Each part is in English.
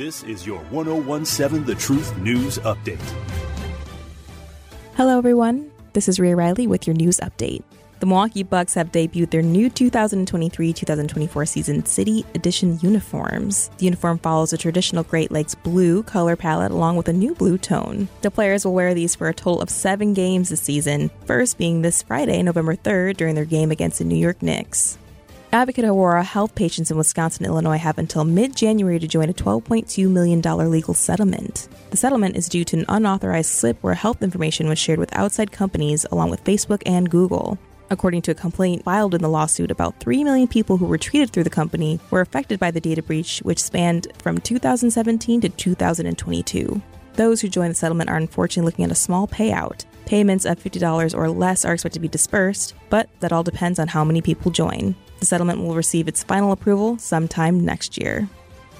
This is your 1017 The Truth News Update. Hello, everyone. This is Ria Riley with your news update. The Milwaukee Bucks have debuted their new 2023 2024 season City Edition uniforms. The uniform follows a traditional Great Lakes blue color palette along with a new blue tone. The players will wear these for a total of seven games this season, first being this Friday, November 3rd, during their game against the New York Knicks. Advocate Aurora health patients in Wisconsin Illinois have until mid January to join a $12.2 million legal settlement. The settlement is due to an unauthorized slip where health information was shared with outside companies along with Facebook and Google. According to a complaint filed in the lawsuit, about 3 million people who were treated through the company were affected by the data breach, which spanned from 2017 to 2022. Those who joined the settlement are unfortunately looking at a small payout. Payments of $50 or less are expected to be dispersed, but that all depends on how many people join. The settlement will receive its final approval sometime next year.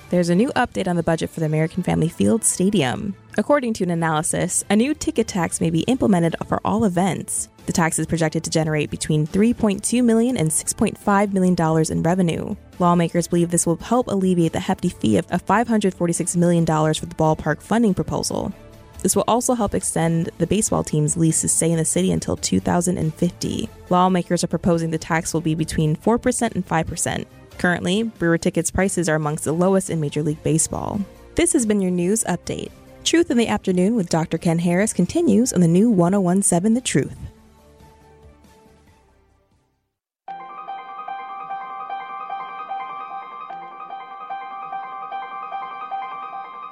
There's a new update on the budget for the American Family Field Stadium. According to an analysis, a new ticket tax may be implemented for all events. The tax is projected to generate between $3.2 million and $6.5 million in revenue. Lawmakers believe this will help alleviate the hefty fee of $546 million for the ballpark funding proposal. This will also help extend the baseball team's lease to stay in the city until 2050. Lawmakers are proposing the tax will be between 4% and 5%. Currently, brewer tickets prices are amongst the lowest in Major League Baseball. This has been your news update. Truth in the Afternoon with Dr. Ken Harris continues on the new 1017 The Truth.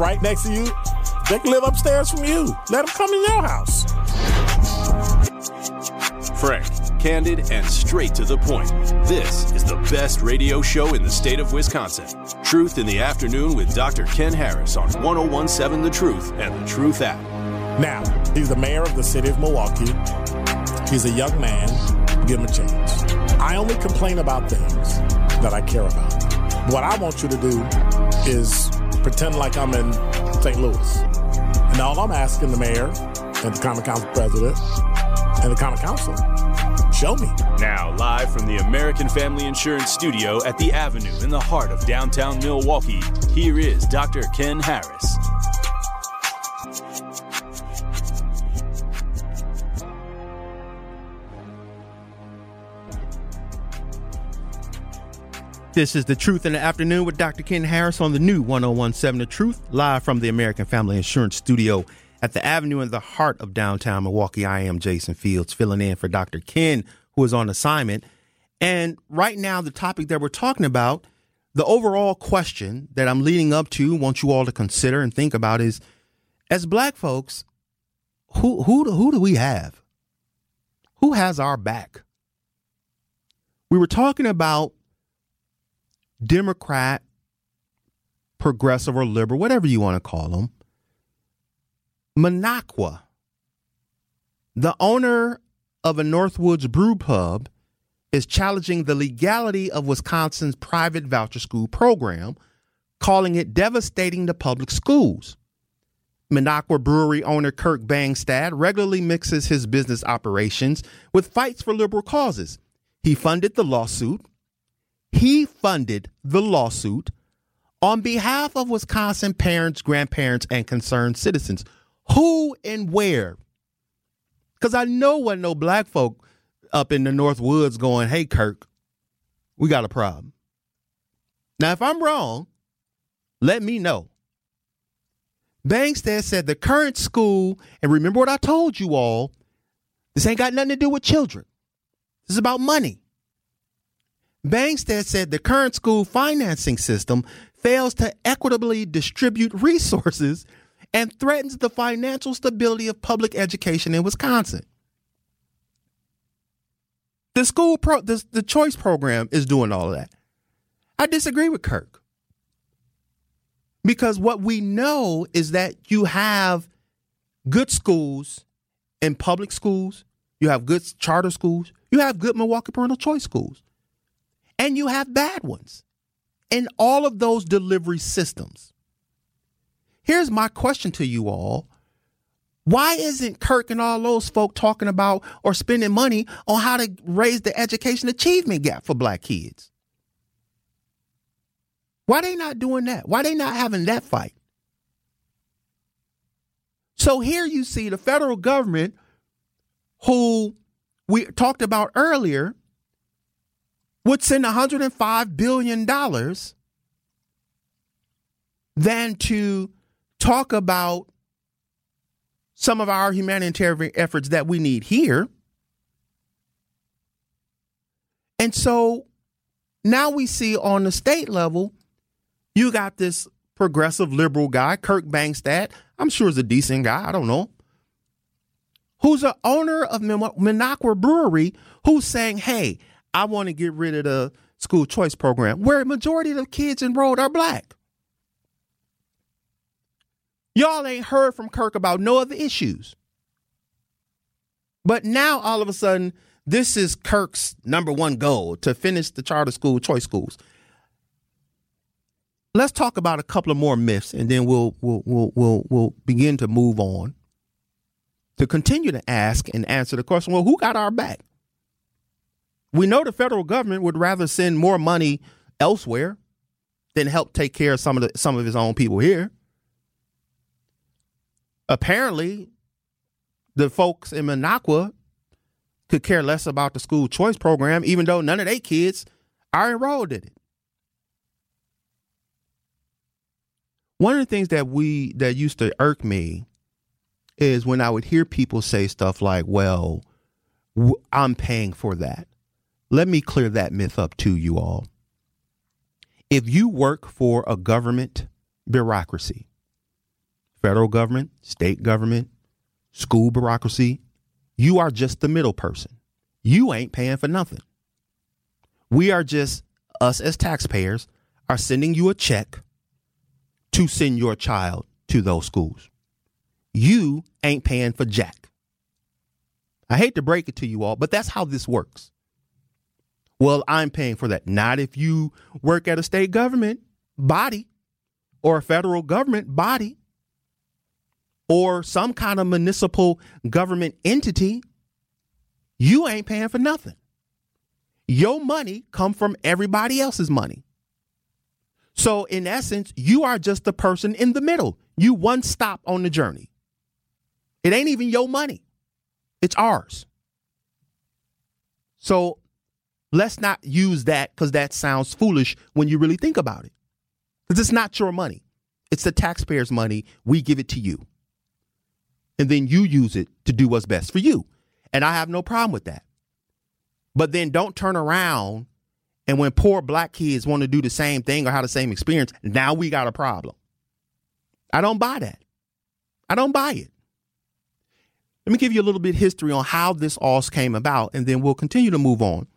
right next to you, they can live upstairs from you. Let them come in your house. Frank, candid, and straight to the point. This is the best radio show in the state of Wisconsin. Truth in the Afternoon with Dr. Ken Harris on 1017 The Truth and The Truth app. Now, he's the mayor of the city of Milwaukee. He's a young man. Give him a chance. I only complain about things that I care about. What I want you to do is pretend like I'm in St. Louis. And all I'm asking the mayor and the Common Council president and the Common Council, show me. Now, live from the American Family Insurance Studio at the Avenue in the heart of downtown Milwaukee, here is Dr. Ken Harris. This is The Truth in the Afternoon with Dr. Ken Harris on the new 1017 The Truth, live from the American Family Insurance Studio at the Avenue in the heart of downtown Milwaukee. I am Jason Fields, filling in for Dr. Ken, who is on assignment. And right now, the topic that we're talking about, the overall question that I'm leading up to, want you all to consider and think about is as black folks, who, who, who do we have? Who has our back? We were talking about Democrat, progressive, or liberal, whatever you want to call them. Minocqua, the owner of a Northwoods brew pub, is challenging the legality of Wisconsin's private voucher school program, calling it devastating to public schools. Minocqua brewery owner Kirk Bangstad regularly mixes his business operations with fights for liberal causes. He funded the lawsuit. He funded the lawsuit on behalf of Wisconsin parents, grandparents, and concerned citizens. Who and where? Because I know wasn't no black folk up in the North Woods going, hey, Kirk, we got a problem. Now, if I'm wrong, let me know. Bangstad said the current school, and remember what I told you all, this ain't got nothing to do with children. This is about money. Bangstad said the current school financing system fails to equitably distribute resources and threatens the financial stability of public education in Wisconsin. The school pro, the, the choice program is doing all of that. I disagree with Kirk. Because what we know is that you have good schools in public schools, you have good charter schools, you have good Milwaukee parental choice schools, and you have bad ones in all of those delivery systems. Here's my question to you all. Why isn't Kirk and all those folk talking about or spending money on how to raise the education achievement gap for black kids? Why they not doing that? Why they not having that fight? So here you see the federal government who we talked about earlier would send $105 billion than to talk about some of our humanitarian efforts that we need here. And so now we see on the state level, you got this progressive liberal guy, Kirk Bangstad. I'm sure he's a decent guy. I don't know. Who's the owner of Minocqua Brewery, who's saying, hey, I want to get rid of the school choice program, where a majority of the kids enrolled are black. Y'all ain't heard from Kirk about no other issues. But now all of a sudden, this is Kirk's number one goal to finish the charter school choice schools. Let's talk about a couple of more myths and then we'll we'll we'll we'll, we'll begin to move on to continue to ask and answer the question, well, who got our back? We know the federal government would rather send more money elsewhere than help take care of some of the some of his own people here. Apparently, the folks in Minocqua could care less about the school choice program, even though none of their kids are enrolled in it. One of the things that we that used to irk me is when I would hear people say stuff like, "Well, I'm paying for that." Let me clear that myth up to you all. If you work for a government bureaucracy, federal government, state government, school bureaucracy, you are just the middle person. You ain't paying for nothing. We are just, us as taxpayers, are sending you a check to send your child to those schools. You ain't paying for jack. I hate to break it to you all, but that's how this works. Well, I'm paying for that. Not if you work at a state government body or a federal government body or some kind of municipal government entity. You ain't paying for nothing. Your money come from everybody else's money. So in essence, you are just the person in the middle. You one stop on the journey. It ain't even your money. It's ours. So Let's not use that because that sounds foolish when you really think about it. Because it's not your money, it's the taxpayers' money. We give it to you. And then you use it to do what's best for you. And I have no problem with that. But then don't turn around and when poor black kids want to do the same thing or have the same experience, now we got a problem. I don't buy that. I don't buy it. Let me give you a little bit history on how this all came about, and then we'll continue to move on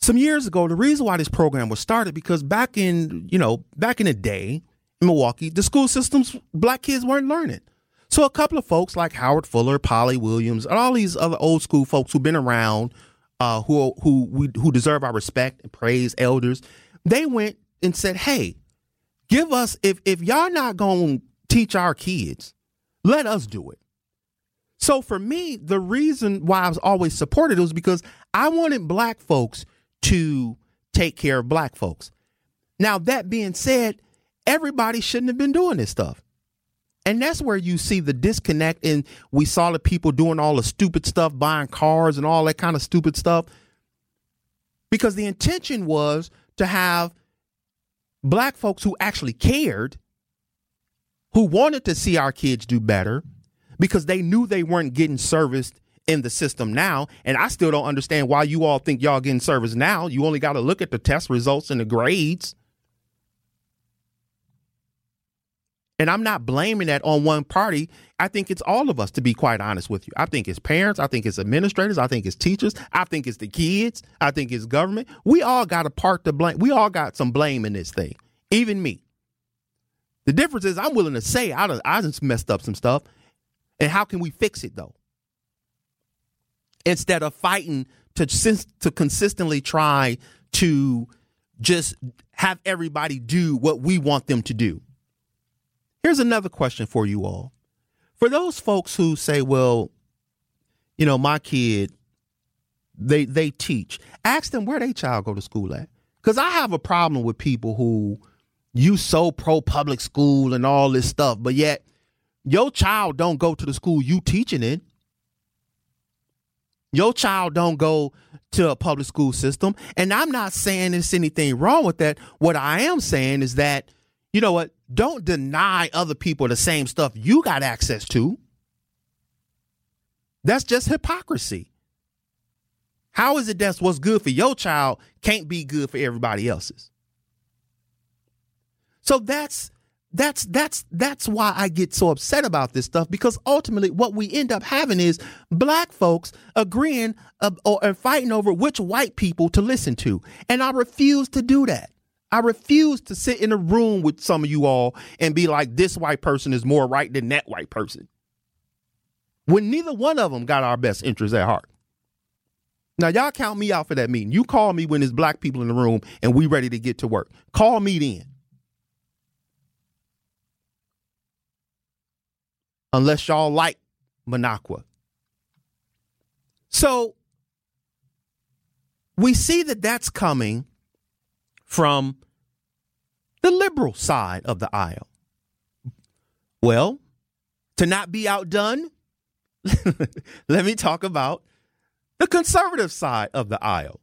some years ago, the reason why this program was started because back in, you know, back in the day in Milwaukee, the school systems, black kids weren't learning. So a couple of folks like Howard Fuller, Polly Williams, and all these other old school folks who've been around, uh, who who we, who deserve our respect and praise, elders, they went and said, "Hey, give us if if y'all not to teach our kids, let us do it." So for me, the reason why I was always supported was because I wanted black folks to take care of black folks. Now, that being said, everybody shouldn't have been doing this stuff. And that's where you see the disconnect. And we saw the people doing all the stupid stuff, buying cars and all that kind of stupid stuff. Because the intention was to have black folks who actually cared, who wanted to see our kids do better, because they knew they weren't getting serviced in the system now. And I still don't understand why you all think y'all getting service now. You only got to look at the test results and the grades. And I'm not blaming that on one party. I think it's all of us, to be quite honest with you. I think it's parents. I think it's administrators. I think it's teachers. I think it's the kids. I think it's government. We all got a part to blame. We all got some blame in this thing, even me. The difference is I'm willing to say I, I just messed up some stuff. And how can we fix it, though? Instead of fighting to, to consistently try to just have everybody do what we want them to do. Here's another question for you all. For those folks who say, well, you know, my kid, they they teach. Ask them where their child go to school at. Because I have a problem with people who you so pro public school and all this stuff, but yet your child don't go to the school you teaching in. Your child don't go to a public school system. And I'm not saying there's anything wrong with that. What I am saying is that you know what? Don't deny other people the same stuff you got access to. That's just hypocrisy. How is it that's what's good for your child can't be good for everybody else's? So that's that's that's that's why I get so upset about this stuff because ultimately what we end up having is black folks agreeing uh, or, or fighting over which white people to listen to, and I refuse to do that. I refuse to sit in a room with some of you all and be like, this white person is more right than that white person. When neither one of them got our best interests at heart. Now, y'all count me out for that meeting. You call me when there's black people in the room and we ready to get to work. Call me then. Unless y'all like Minocqua. So we see that that's coming from the liberal side of the aisle. Well, to not be outdone, let me talk about the conservative side of the aisle.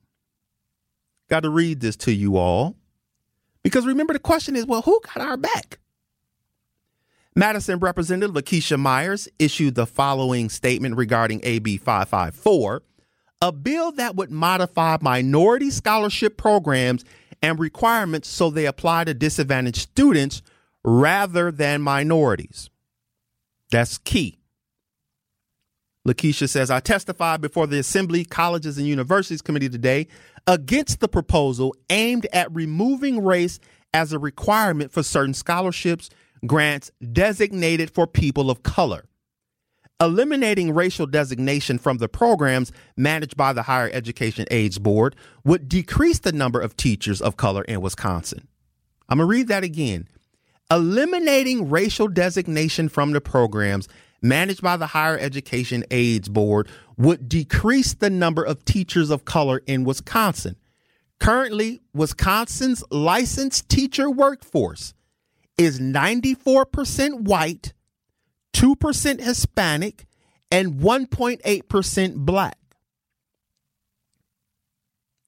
Got to read this to you all because remember the question is well, who got our back? Madison Representative LaKeshia Myers issued the following statement regarding AB 554, a bill that would modify minority scholarship programs and requirements so they apply to disadvantaged students rather than minorities. That's key. Lakeisha says, I testified before the Assembly Colleges and Universities Committee today against the proposal aimed at removing race as a requirement for certain scholarships, grants designated for people of color. Eliminating racial designation from the programs managed by the Higher Education Aids Board would decrease the number of teachers of color in Wisconsin. I'm going to read that again. Eliminating racial designation from the programs managed by the Higher Education Aids Board would decrease the number of teachers of color in Wisconsin. Currently, Wisconsin's licensed teacher workforce is 94% white 2% Hispanic, and 1.8% black.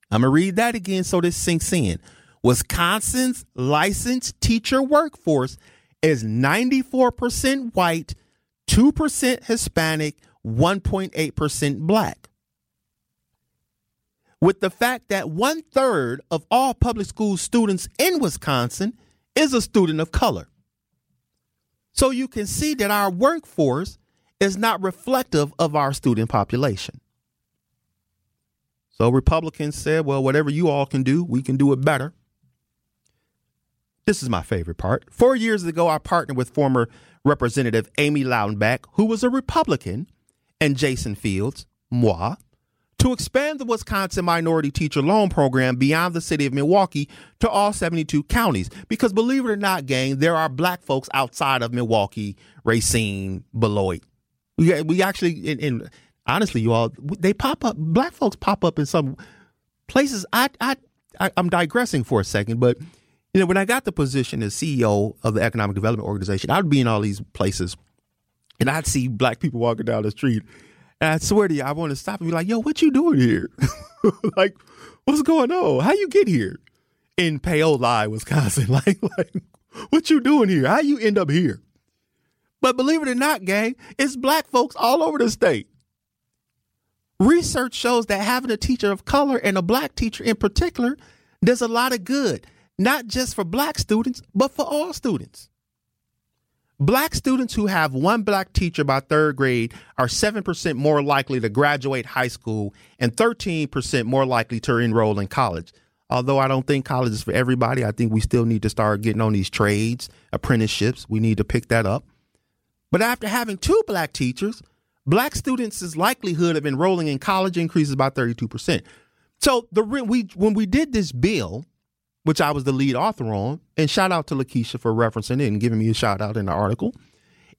I'm going to read that again so this sinks in. Wisconsin's licensed teacher workforce is 94% white, 2% Hispanic, 1.8% black. With the fact that one third of all public school students in Wisconsin is a student of color. So you can see that our workforce is not reflective of our student population. So Republicans said, well, whatever you all can do, we can do it better. This is my favorite part. Four years ago, I partnered with former Representative Amy Loudenbeck, who was a Republican, and Jason Fields, moi, to expand the Wisconsin Minority Teacher Loan Program beyond the city of Milwaukee to all 72 counties. Because believe it or not, gang, there are black folks outside of Milwaukee, Racine, Beloit. We, we actually, and, honestly, you all, they pop up, black folks pop up in some places. I, I, I, I'm digressing for a second, but you know, when I got the position as CEO of the Economic Development Organization, I'd be in all these places and I'd see black people walking down the street and I swear to you, I want to stop and be like, yo, what you doing here? like, what's going on? How you get here? In Paoli, Wisconsin. Like, like, what you doing here? How you end up here? But believe it or not, gang, it's black folks all over the state. research shows that having a teacher of color and a black teacher in particular does a lot of good, not just for black students, but for all students. Black students who have one black teacher by third grade are 7% more likely to graduate high school and 13% more likely to enroll in college. Although I don't think college is for everybody, I think we still need to start getting on these trades, apprenticeships. We need to pick that up. But after having two black teachers, black students' likelihood of enrolling in college increases by 32%. So the we when we did this bill, which I was the lead author on, and shout out to LaKeshia for referencing it and giving me a shout out in the article,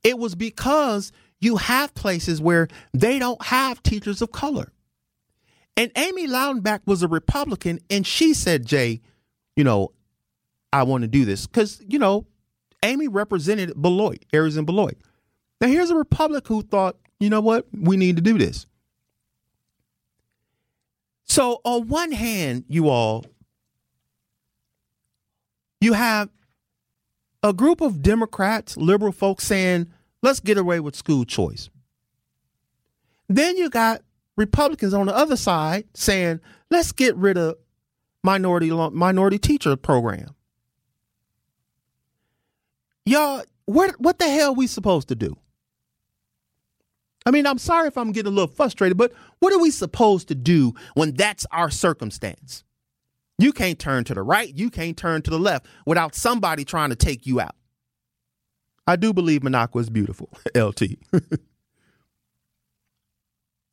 it was because you have places where they don't have teachers of color. And Amy Loudenbeck was a Republican, and she said, Jay, you know, I want to do this because, you know, Amy represented Beloit, in Beloit. Now, here's a Republican who thought, you know what? We need to do this. So, on one hand, you all, you have a group of Democrats, liberal folks saying, let's get away with school choice. Then you got Republicans on the other side saying, let's get rid of minority minority teacher program. Y'all, what what the hell are we supposed to do? I mean, I'm sorry if I'm getting a little frustrated, but what are we supposed to do when that's our circumstance? You can't turn to the right, you can't turn to the left without somebody trying to take you out. I do believe Minocqua is beautiful, LT.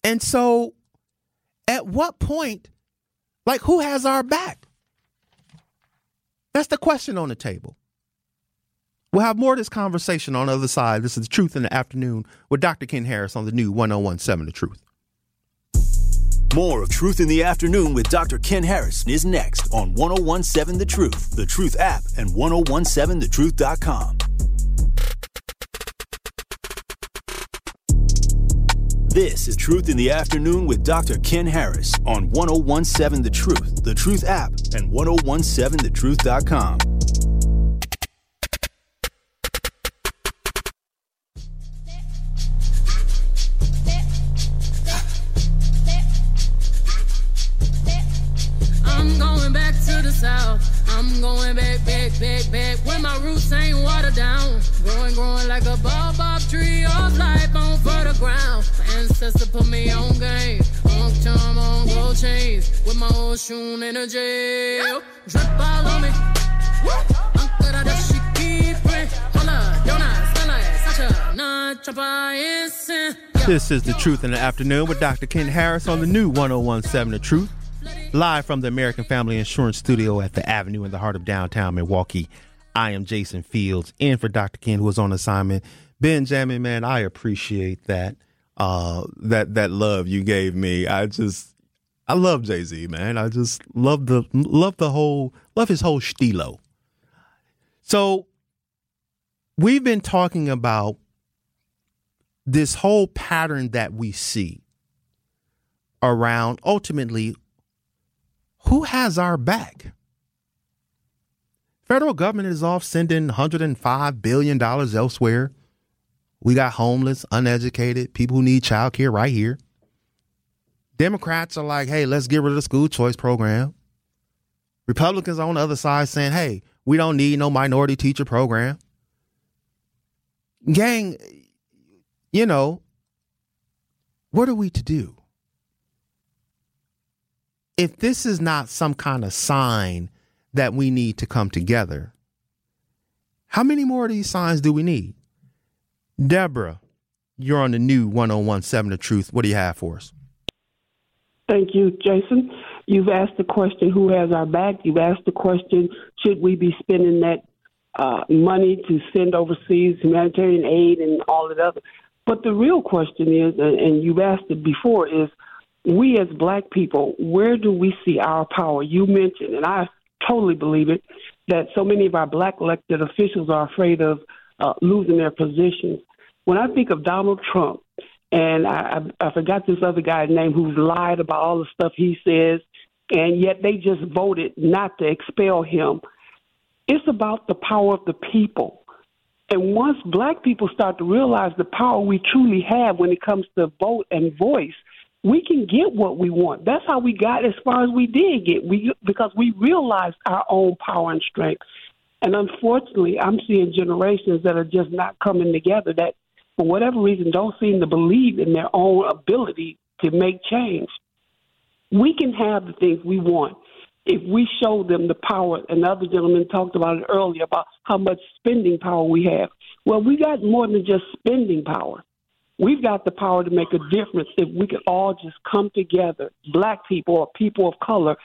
and so, at what point, like, who has our back? That's the question on the table. We'll have more of this conversation on the other side. This is the Truth in the Afternoon with Dr. Ken Harris on the new 1017 The Truth. More of Truth in the Afternoon with Dr. Ken Harris is next on 1017 The Truth, The Truth app, and 1017thetruth.com. This is Truth in the Afternoon with Dr. Ken Harris on 1017 The Truth, The Truth app, and 1017thetruth.com. I'm going back, back, back, back. When my roots ain't watered down. Growing, growing like a baobab tree of life on fertile ground. My ancestor put me on game. On charm, on gold chains. With my old shoe in a jail. Drip all on me. Uncle, that she keep praying. Holla, Chopper, This is The Truth in the Afternoon with Dr. Ken Harris on the new 1017 The Truth. Live from the American Family Insurance Studio at the Avenue in the heart of downtown Milwaukee. I am Jason Fields, in for Dr. Ken, who is on assignment. Benjamin, man, I appreciate that. Uh, that that love you gave me. I just, I love Jay Z, man. I just love the love the whole love his whole stilo. So, we've been talking about this whole pattern that we see around ultimately who has our back? Federal government is off sending $105 billion elsewhere. We got homeless, uneducated, people who need child care right here. Democrats are like, hey, let's get rid of the school choice program. Republicans on the other side saying, hey, we don't need no minority teacher program. Gang, you know, what are we to do? If this is not some kind of sign that we need to come together, how many more of these signs do we need? Deborah, you're on the new 1017 The Truth. What do you have for us? Thank you, Jason. You've asked the question, who has our back? You've asked the question, should we be spending that uh, money to send overseas humanitarian aid and all of that other? But the real question is, and you've asked it before, is we as black people, where do we see our power? You mentioned, and I totally believe it, that so many of our black elected officials are afraid of uh, losing their positions. When I think of Donald Trump, and I, I, I forgot this other guy's name who's lied about all the stuff he says, and yet they just voted not to expel him. It's about the power of the people. And once black people start to realize the power we truly have when it comes to vote and voice, we can get what we want. That's how we got as far as we did get. We because we realized our own power and strength. And unfortunately, I'm seeing generations that are just not coming together that, for whatever reason, don't seem to believe in their own ability to make change. We can have the things we want if we show them the power. And the other gentleman talked about it earlier about how much spending power we have. Well, we got more than just spending power. We've got the power to make a difference if we could all just come together, black people or people of color,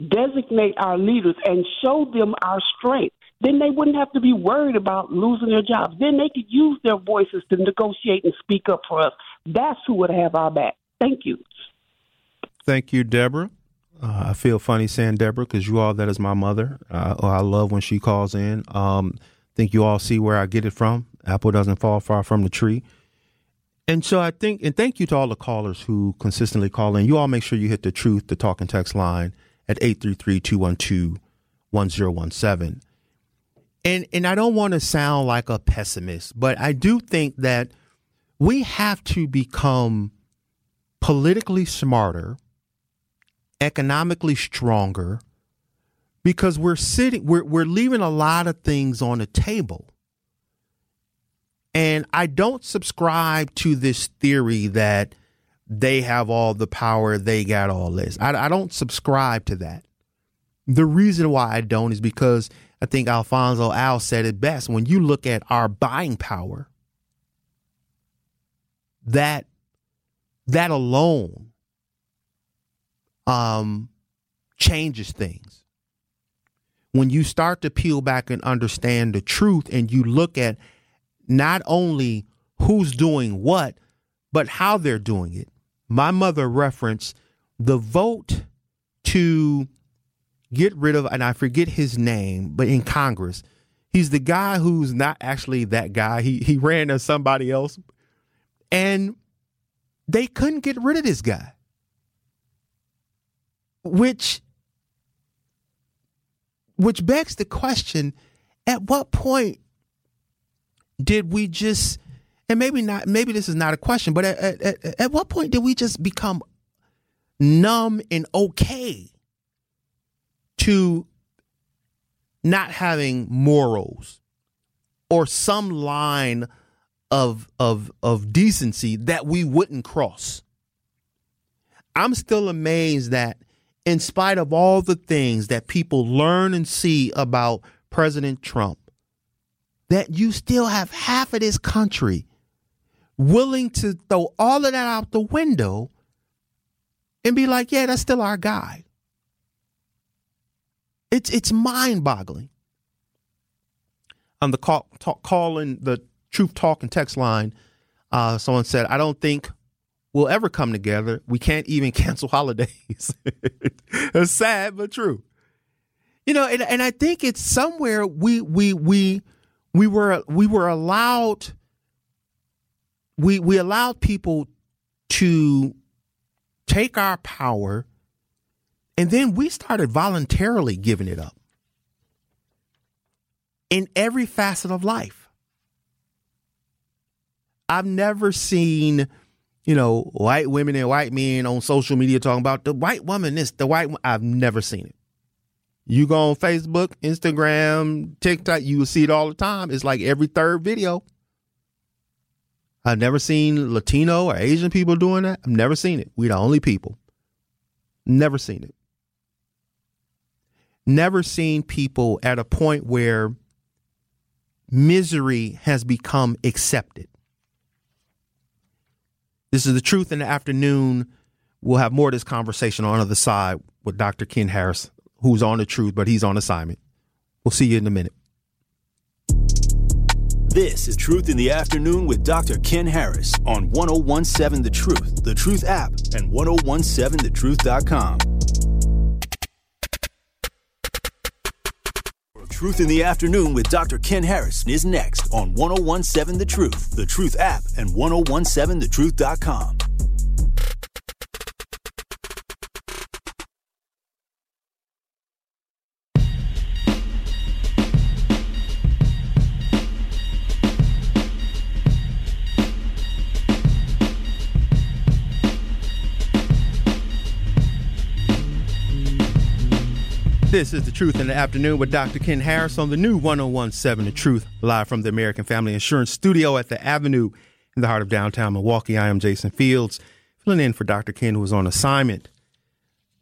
designate our leaders and show them our strength. Then they wouldn't have to be worried about losing their jobs. Then they could use their voices to negotiate and speak up for us. That's who would have our back. Thank you. Thank you, Deborah. Uh, I feel funny saying Deborah because you all that is my mother. Uh, I love when she calls in. Um, think you all see where I get it from. Apple doesn't fall far from the tree. And so I think, and thank you to all the callers who consistently call in. You all make sure you hit the truth, the talk and text line at 833-212-1017. And, and I don't want to sound like a pessimist, but I do think that we have to become politically smarter, economically stronger, because we're sitting, we're, we're leaving a lot of things on the table and I don't subscribe to this theory that they have all the power, they got all this. I, I don't subscribe to that. The reason why I don't is because I think Alfonso Al said it best. When you look at our buying power, that that alone um, changes things. When you start to peel back and understand the truth, and you look at not only who's doing what, but how they're doing it. My mother referenced the vote to get rid of, and I forget his name, but in Congress, he's the guy who's not actually that guy. He he ran as somebody else, and they couldn't get rid of this guy, which which begs the question: At what point did we just and maybe not maybe this is not a question but at, at, at, what point did we just become numb and okay to not having morals or some line of of of decency that we wouldn't cross? I'm still amazed that in spite of all the things that people learn and see about president trump that you still have half of this country willing to throw all of that out the window and be like, yeah, that's still our guy. It's it's mind boggling. On the call, talk, call in the truth talk and text line, uh, someone said, I don't think we'll ever come together. We can't even cancel holidays. it's sad but true. You know, and, and I think it's somewhere we we we we were we were allowed we we allowed people to take our power and then we started voluntarily giving it up in every facet of life. I've never seen you know white women and white men on social media talking about the white woman this the white i've never seen it you go on Facebook, Instagram, TikTok, you will see it all the time. It's like every third video. I've never seen Latino or Asian people doing that. I've never seen it. We're the only people. Never seen it. Never seen people at a point where misery has become accepted. This is the truth in the afternoon. We'll have more of this conversation on the other side with Dr. Ken Harris who's on the truth, but he's on assignment. We'll see you in a minute. This is Truth in the Afternoon with Dr. Ken Harris on 1017 The Truth, The Truth app, and 1017thetruth.com. Truth in the Afternoon with Dr. Ken Harris is next on 1017 The Truth, The Truth app, and 1017thetruth.com. This is The Truth in the Afternoon with Dr. Ken Harris on the new 1017 The Truth, live from the American Family Insurance Studio at the Avenue in the heart of downtown Milwaukee. I am Jason Fields, filling in for Dr. Ken, who is on assignment.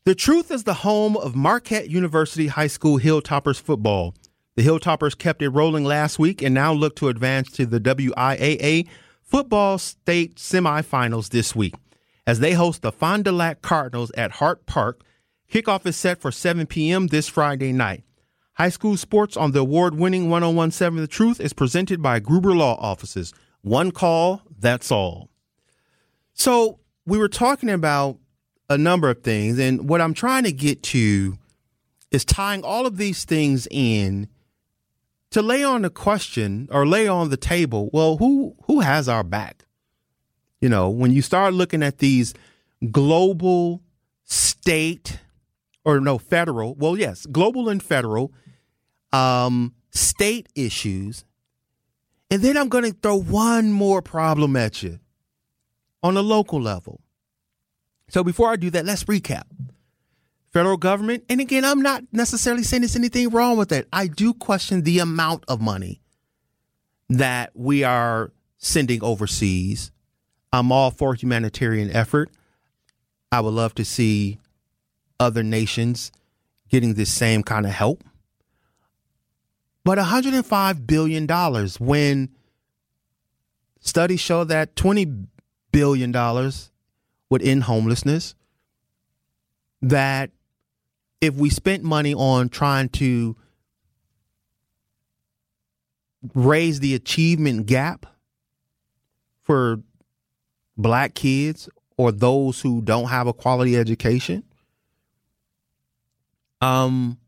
The Truth is the home of Marquette University High School Hilltoppers football. The Hilltoppers kept it rolling last week and now look to advance to the WIAA football state semifinals this week as they host the Fond du Lac Cardinals at Hart Park Kickoff is set for 7 p.m. this Friday night. High school sports on the award winning 1017 The Truth is presented by Gruber Law Offices. One call, that's all. So, we were talking about a number of things, and what I'm trying to get to is tying all of these things in to lay on the question or lay on the table well, who, who has our back? You know, when you start looking at these global state or no, federal, well, yes, global and federal, um, state issues. And then I'm going to throw one more problem at you on the local level. So before I do that, let's recap. Federal government, and again, I'm not necessarily saying there's anything wrong with that. I do question the amount of money that we are sending overseas. I'm all for humanitarian effort. I would love to see other nations getting this same kind of help. But $105 billion when studies show that $20 billion would end homelessness, that if we spent money on trying to raise the achievement gap for black kids or those who don't have a quality education, um,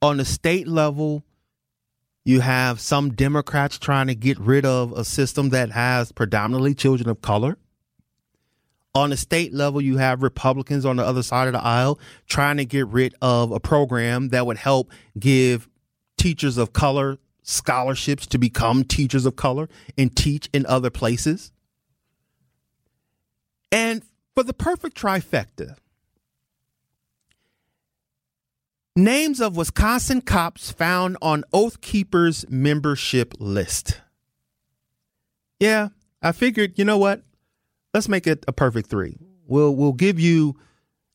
on the state level, you have some Democrats trying to get rid of a system that has predominantly children of color. On the state level, you have Republicans on the other side of the aisle trying to get rid of a program that would help give teachers of color scholarships to become teachers of color and teach in other places. And for the perfect trifecta, Names of Wisconsin cops found on Oath Keepers membership list. Yeah, I figured, you know what? Let's make it a perfect three. We'll we'll give you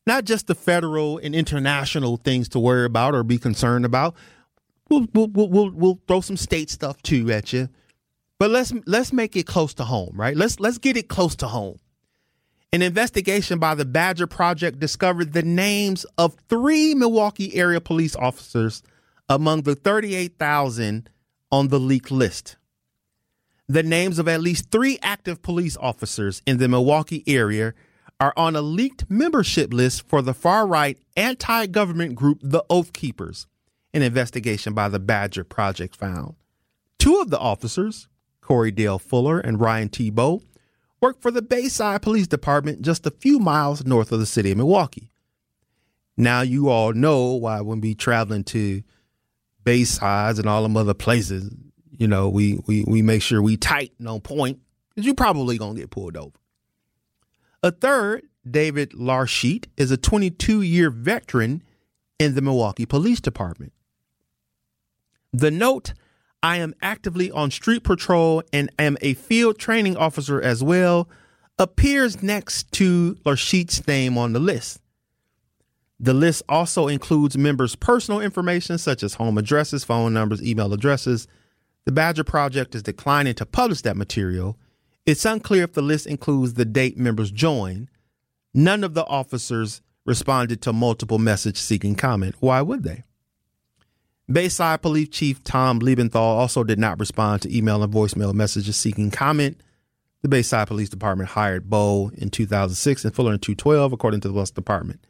not just the federal and international things to worry about or be concerned about. We'll we'll we'll we'll, throw some state stuff too at you. But let's let's make it close to home, right? Let's let's get it close to home. An investigation by the Badger Project discovered the names of three Milwaukee area police officers among the 38,000 on the leaked list. The names of at least three active police officers in the Milwaukee area are on a leaked membership list for the far right anti government group, the Oath Keepers, an investigation by the Badger Project found. Two of the officers, Corey Dale Fuller and Ryan Tebow, worked for the Bayside Police Department just a few miles north of the city of Milwaukee. Now you all know why when we traveling to Baysides and all them other places, you know, we we we make sure we tight and on point because you probably gonna get pulled over. A third, David Larsheet, is a 22 year veteran in the Milwaukee Police Department. The note I am actively on street patrol and am a field training officer as well, appears next to Larsheet's name on the list. The list also includes members' personal information such as home addresses, phone numbers, email addresses. The Badger Project is declining to publish that material. It's unclear if the list includes the date members joined. None of the officers responded to multiple message seeking comment. Why would they? Bayside Police Chief Tom Liebenthal also did not respond to email and voicemail messages seeking comment. The Bayside Police Department hired Bo in 2006 and Fuller in 2012, according to the West Department.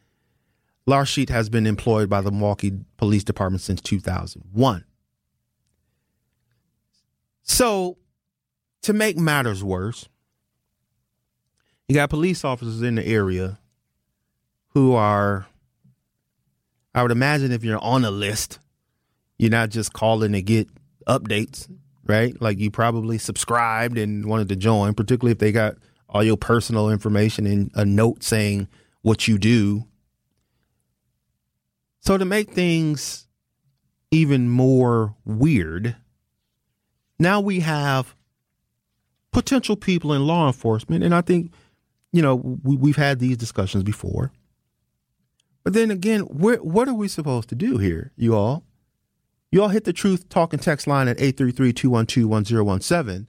Larsheet has been employed by the Milwaukee Police Department since 2001. So, to make matters worse, you got police officers in the area who are, I would imagine, if you're on a list, you're not just calling to get updates, right? Like you probably subscribed and wanted to join, particularly if they got all your personal information and a note saying what you do. So to make things even more weird, now we have potential people in law enforcement, and I think you know we, we've had these discussions before. But then again, what are we supposed to do here, you all? You all hit the truth talking text line at 833-212-1017.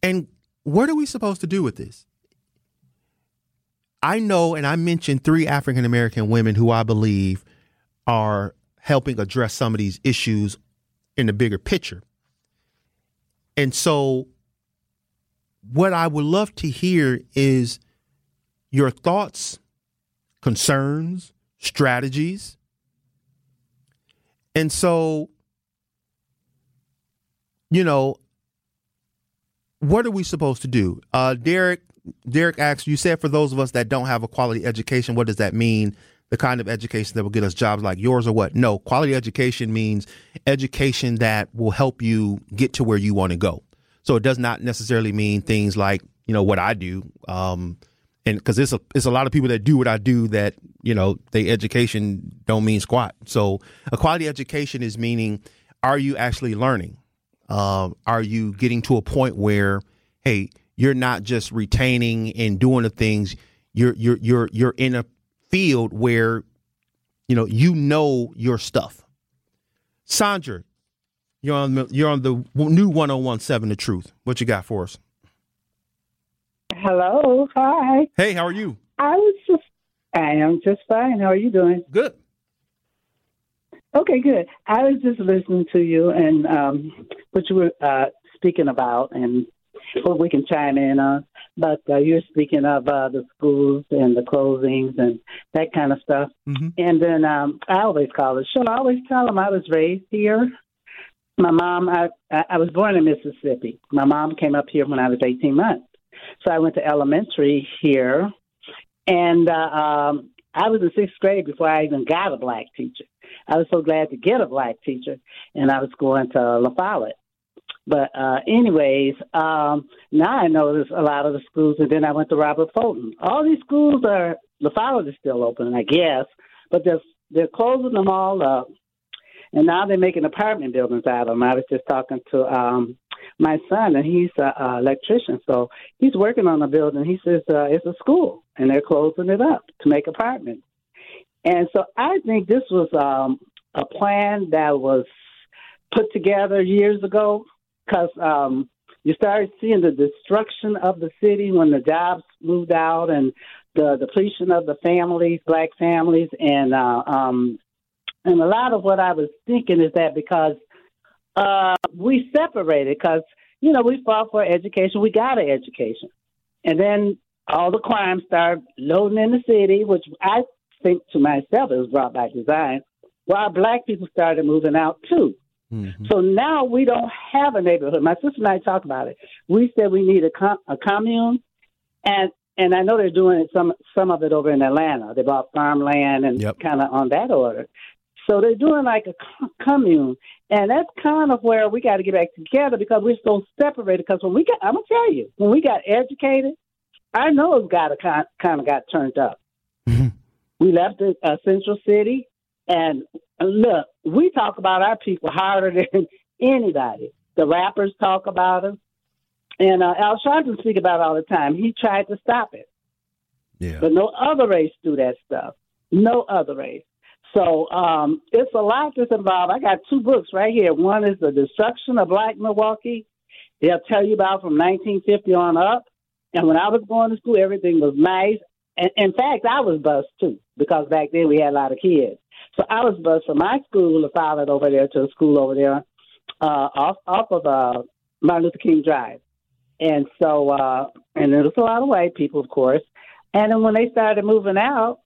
And what are we supposed to do with this? I know, and I mentioned three African American women who I believe are helping address some of these issues in the bigger picture. And so, what I would love to hear is your thoughts, concerns, strategies. And so, you know, what are we supposed to do? Uh, Derek Derek asks, you said for those of us that don't have a quality education, what does that mean? The kind of education that will get us jobs like yours or what? No, quality education means education that will help you get to where you want to go. So it does not necessarily mean things like, you know, what I do. Um, and because it's a, it's a lot of people that do what I do that, you know, they education don't mean squat. So a quality education is meaning, are you actually learning? Uh, are you getting to a point where, hey, you're not just retaining and doing the things. You're you're you're you're in a field where you know you know your stuff. Sandra, you're on the, you're on the new 1017 The Truth. What you got for us? Hello. Hi. Hey, how are you? I was just I am just fine. How are you doing? Good. Okay, good. I was just listening to you and um, what you were uh, speaking about, and what we can chime in on. But uh, you're speaking of uh, the schools and the closings and that kind of stuff. Mm-hmm. And then um, I always call it. Sure, I always tell them I was raised here. My mom, I I was born in Mississippi. My mom came up here when I was 18 months, so I went to elementary here, and uh, um, I was in sixth grade before I even got a black teacher. I was so glad to get a black teacher, and I was going to La Follette. But uh, anyways, um, now I know there's a lot of the schools, and then I went to Robert Fulton. All these schools are Follette is still open, I guess, but they're they're closing them all up, and now they're making apartment buildings out of them. I was just talking to um, my son, and he's an electrician, so he's working on a building. He says uh, it's a school, and they're closing it up to make apartments. And so I think this was um, a plan that was put together years ago because um, you started seeing the destruction of the city when the jobs moved out and the depletion of the families, black families, and uh, um, and a lot of what I was thinking is that because uh, we separated, because you know we fought for education, we got an education, and then all the crime started loading in the city, which I think to myself it was brought by design. While black people started moving out too. Mm-hmm. So now we don't have a neighborhood. My sister and I talked about it. We said we need a, com- a commune, and and I know they're doing some some of it over in Atlanta. They bought farmland and yep. kind of on that order. So they're doing like a commune, and that's kind of where we got to get back together because we're so separated. Because when we got, I'm gonna tell you, when we got educated, our nose got a kind kind of got turned up. Mm-hmm. We left the uh, Central City, and look, we talk about our people harder than anybody. The rappers talk about us, And uh, Al Sharpton speak about it all the time. He tried to stop it. Yeah. But no other race do that stuff. No other race. So um, it's a lot that's involved. I got two books right here. One is The Destruction of Black Milwaukee. They'll tell you about from 1950 on up. And when I was going to school, everything was nice. And in fact, I was bused too because back then we had a lot of kids. So I was bused from my school to it over there to a school over there uh, off off of uh, Martin Luther King Drive. And so, uh, and there was a lot of white people, of course. And then when they started moving out,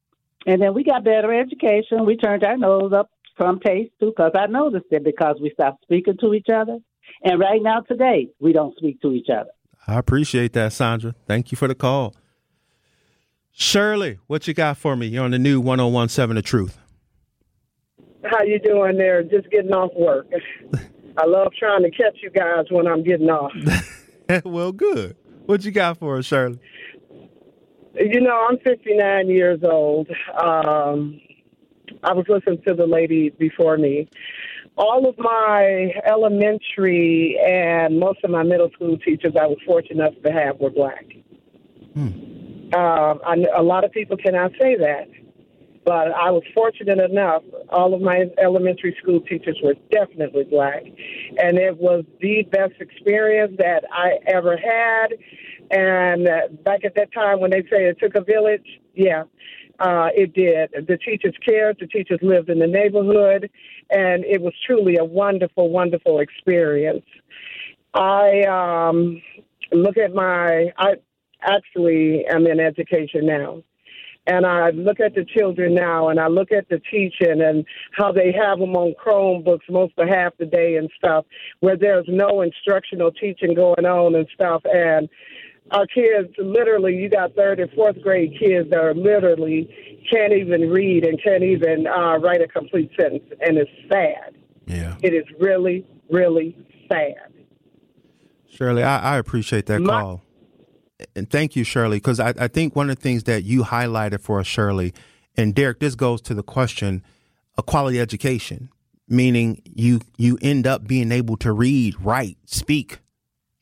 and then we got better education, we turned our nose up from taste too, because I noticed it because we stopped speaking to each other. And right now, today, we don't speak to each other. I appreciate that, Sandra. Thank you for the call. Shirley, what you got for me? You're on the new 1017 The Truth. How you doing there? Just getting off work. I love trying to catch you guys when I'm getting off. well, good. What you got for us, Shirley? You know, I'm 59 years old. Um, I was listening to the lady before me. All of my elementary and most of my middle school teachers I was fortunate enough to have were black. Hmm. Um, I, a lot of people cannot say that, but I was fortunate enough. All of my elementary school teachers were definitely black, and it was the best experience that I ever had. And uh, back at that time, when they say it took a village, yeah, uh, it did. The teachers cared. The teachers lived in the neighborhood, and it was truly a wonderful, wonderful experience. I um, look at my. I actually am in education now. And I look at the children now, and I look at the teaching and how they have them on Chromebooks most of half the day and stuff, where there's no instructional teaching going on and stuff. And our kids, literally, you got third and fourth grade kids that are literally can't even read and can't even uh, write a complete sentence, and it's sad. Yeah, it is really, really sad. Shirley, I, I appreciate that My, call and thank you, Shirley, because I, I think one of the things that you highlighted for us, Shirley, and Derek, this goes to the question of quality education, meaning you you end up being able to read, write, speak.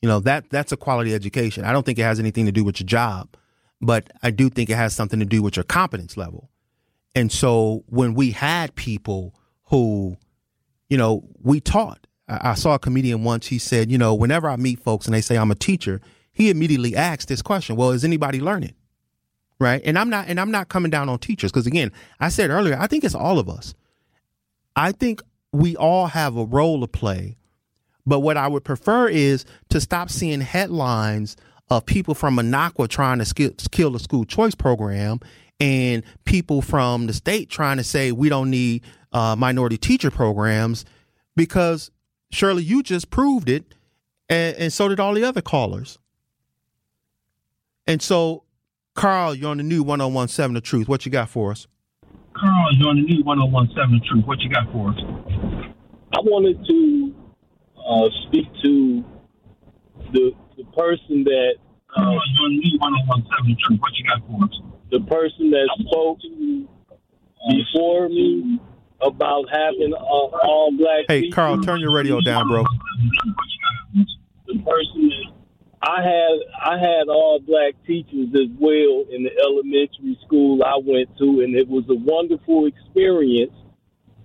You know that that's a quality education. I don't think it has anything to do with your job, but I do think it has something to do with your competence level. And so when we had people who, you know, we taught. I, I saw a comedian once. He said, you know, whenever I meet folks and they say I'm a teacher, he immediately asked this question well is anybody learning right and i'm not and i'm not coming down on teachers because again i said earlier i think it's all of us i think we all have a role to play but what i would prefer is to stop seeing headlines of people from Minocqua trying to kill the school choice program and people from the state trying to say we don't need uh, minority teacher programs because Shirley, you just proved it, and, and so did all the other callers. And so, Carl, you're on the new 1017 The Truth. What you got for us? Carl, you're on the new 1017 The Truth. What you got for us? I wanted to uh, speak to the the person that. Carl, you're on the new 1017 The Truth. What you got for us? The person that spoke before me about having uh, all black. Hey, Carl, turn your radio down, bro. The person that I had I had all black teachers as well in the elementary school I went to, and it was a wonderful experience,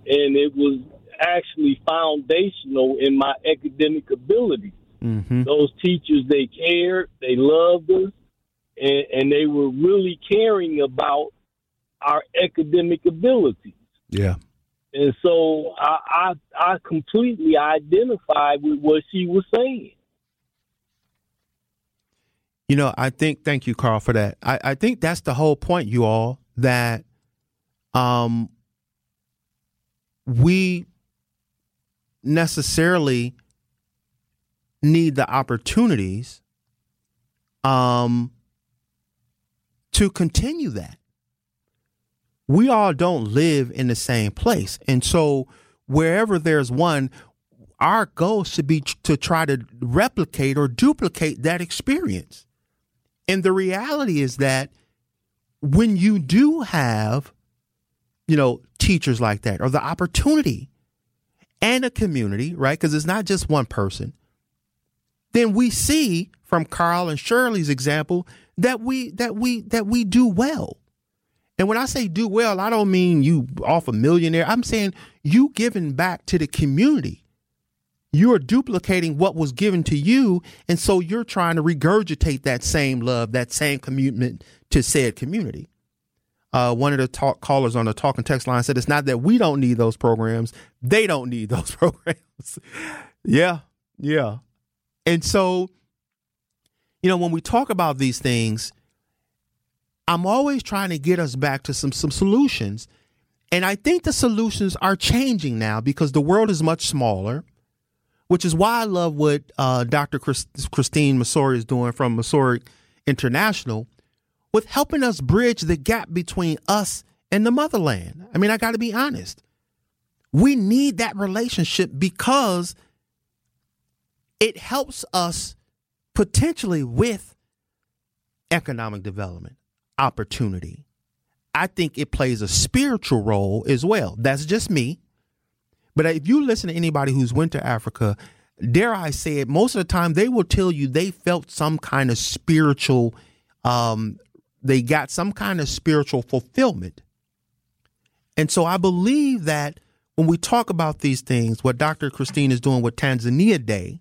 and it was actually foundational in my academic ability. Mm-hmm. Those teachers they cared, they loved us, and, and they were really caring about our academic abilities. Yeah. And so I, I I completely identified with what she was saying. You know, I think thank you, Carl, for that. I, I think that's the whole point, you all, that um we necessarily need the opportunities um to continue that. We all don't live in the same place. And so wherever there's one, our goal should be to try to replicate or duplicate that experience. And the reality is that when you do have, you know, teachers like that or the opportunity and a community, right? Because it's not just one person, then we see from Carl and Shirley's example that we that we that we do well. And when I say do well, I don't mean you off a millionaire. I'm saying you giving back to the community you're duplicating what was given to you. And so you're trying to regurgitate that same love, that same commitment to said community. Uh, one of the talk callers on the talking text line said it's not that we don't need those programs, they don't need those programs. yeah, yeah. And so, you know, when we talk about these things, I'm always trying to get us back to some some solutions. And I think the solutions are changing now because the world is much smaller which is why I love what uh, Dr. Christine Masori is doing from Masori International with helping us bridge the gap between us and the motherland. I mean, I got to be honest. We need that relationship because it helps us potentially with economic development, opportunity, I think it plays a spiritual role as well. That's just me. But if you listen to anybody who's went to Africa, dare I say it, most of the time they will tell you they felt some kind of spiritual, um, they got some kind of spiritual fulfillment. And so I believe that when we talk about these things, what Dr. Christine is doing with Tanzania Day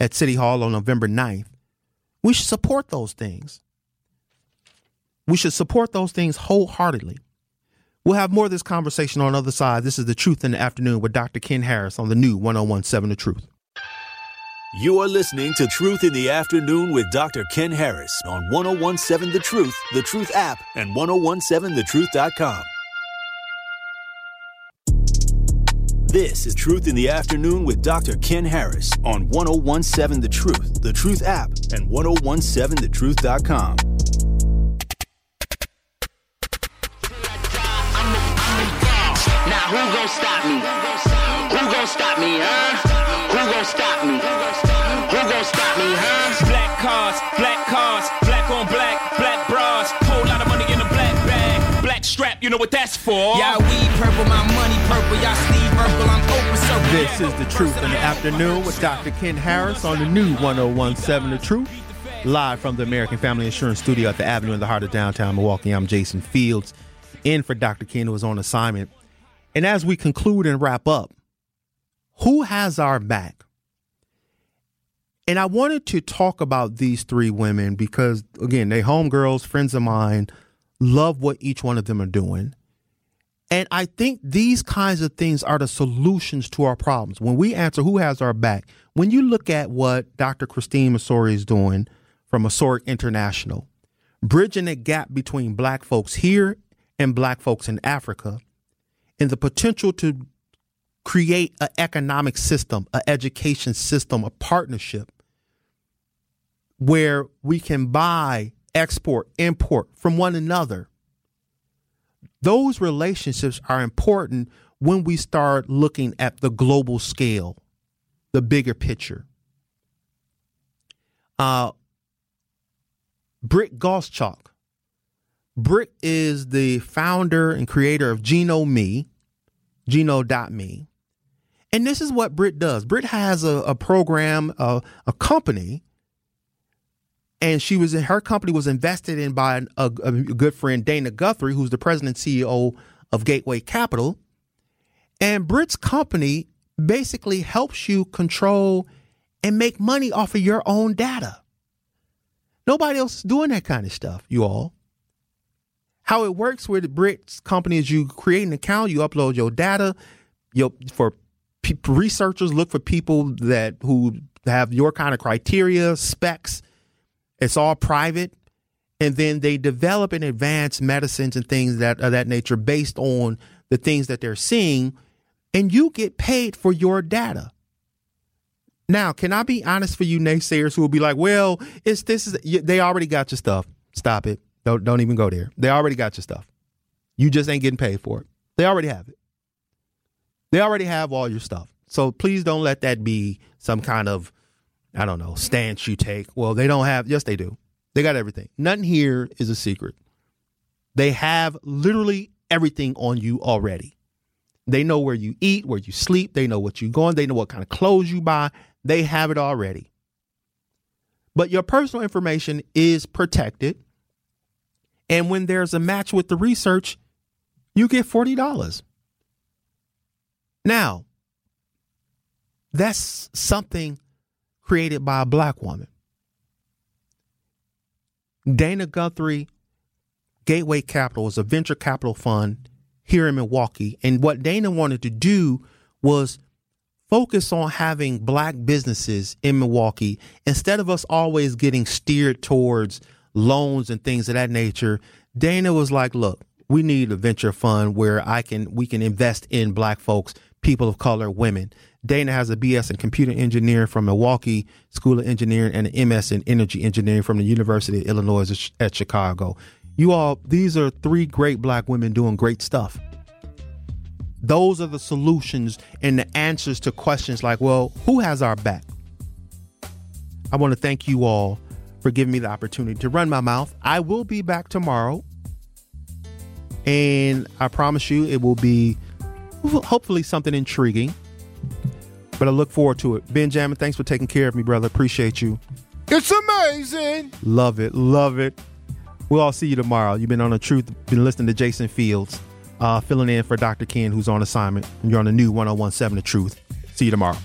at City Hall on November 9th, we should support those things. We should support those things wholeheartedly. We'll have more of this conversation on the other side. This is The Truth in the Afternoon with Dr. Ken Harris on the new 1017 The Truth. You are listening to Truth in the Afternoon with Dr. Ken Harris on 1017 The Truth, The Truth app, and 1017thetruth.com. This is Truth in the Afternoon with Dr. Ken Harris on 1017 The Truth, The Truth app, and 1017thetruth.com. Now who gon' stop me? Who gon' stop me, huh? Who gon' stop me? Who gon' stop me, huh? Black cars, black cars, black on black, black bras. Whole lot of money in a black bag, black strap. You know what that's for? Y'all weed purple, my money purple. Y'all sleeve purple, I'm open circle. This is The Truth in the Afternoon with Dr. Ken Harris on the new 1017 The Truth. Live from the American Family Insurance Studio at the Avenue in the heart of downtown Milwaukee. I'm Jason Fields, in for Dr. Ken, who is on assignment. And as we conclude and wrap up, who has our back? And I wanted to talk about these three women because, again, they homegirls, friends of mine, love what each one of them are doing. And I think these kinds of things are the solutions to our problems. When we answer who has our back, when you look at what Dr. Christine Masori is doing from Masoric International, bridging the gap between black folks here and black folks in Africa, and the potential to create an economic system, an education system, a partnership where we can buy, export, import from one another. Those relationships are important when we start looking at the global scale, the bigger picture. Uh, Britt Goschalk. Britt is the founder and creator of GenoMe, Geno.me. And this is what Britt does. Britt has a, a program, a, a company, and she was her company was invested in by a, a good friend Dana Guthrie, who's the president CEO of Gateway Capital. And Brit's company basically helps you control and make money off of your own data. Nobody else is doing that kind of stuff, you all. How it works with Brit's company is you create an account, you upload your data. Your for pe- researchers look for people that who have your kind of criteria, specs. It's all private, and then they develop and advance medicines and things that of that nature based on the things that they're seeing, and you get paid for your data. Now, can I be honest for you naysayers who will be like, "Well, it's this is they already got your stuff. Stop it. Don't don't even go there. They already got your stuff. You just ain't getting paid for it. They already have it. They already have all your stuff. So please don't let that be some kind of I don't know stance you take. Well, they don't have. Yes, they do. They got everything. Nothing here is a secret. They have literally everything on you already. They know where you eat, where you sleep. They know what you're going. They know what kind of clothes you buy. They have it already. But your personal information is protected. And when there's a match with the research, you get $40. Now, that's something created by a black woman. Dana Guthrie Gateway Capital is a venture capital fund here in Milwaukee. And what Dana wanted to do was focus on having black businesses in Milwaukee instead of us always getting steered towards loans and things of that nature. Dana was like, look, we need a venture fund where I can we can invest in black folks, people of color, women. Dana has a BS in computer engineering from Milwaukee School of Engineering and an MS in energy engineering from the University of Illinois at Chicago. You all, these are three great black women doing great stuff. Those are the solutions and the answers to questions like, well, who has our back? I want to thank you all for giving me the opportunity to run my mouth. I will be back tomorrow And I promise you, it will be hopefully something intriguing. But I look forward to it. Benjamin, thanks for taking care of me, brother. Appreciate you. It's amazing. Love it. Love it. We'll all see you tomorrow. You've been on the truth, been listening to Jason Fields, uh, filling in for Dr. Ken, who's on assignment. You're on the new 1017 The Truth. See you tomorrow.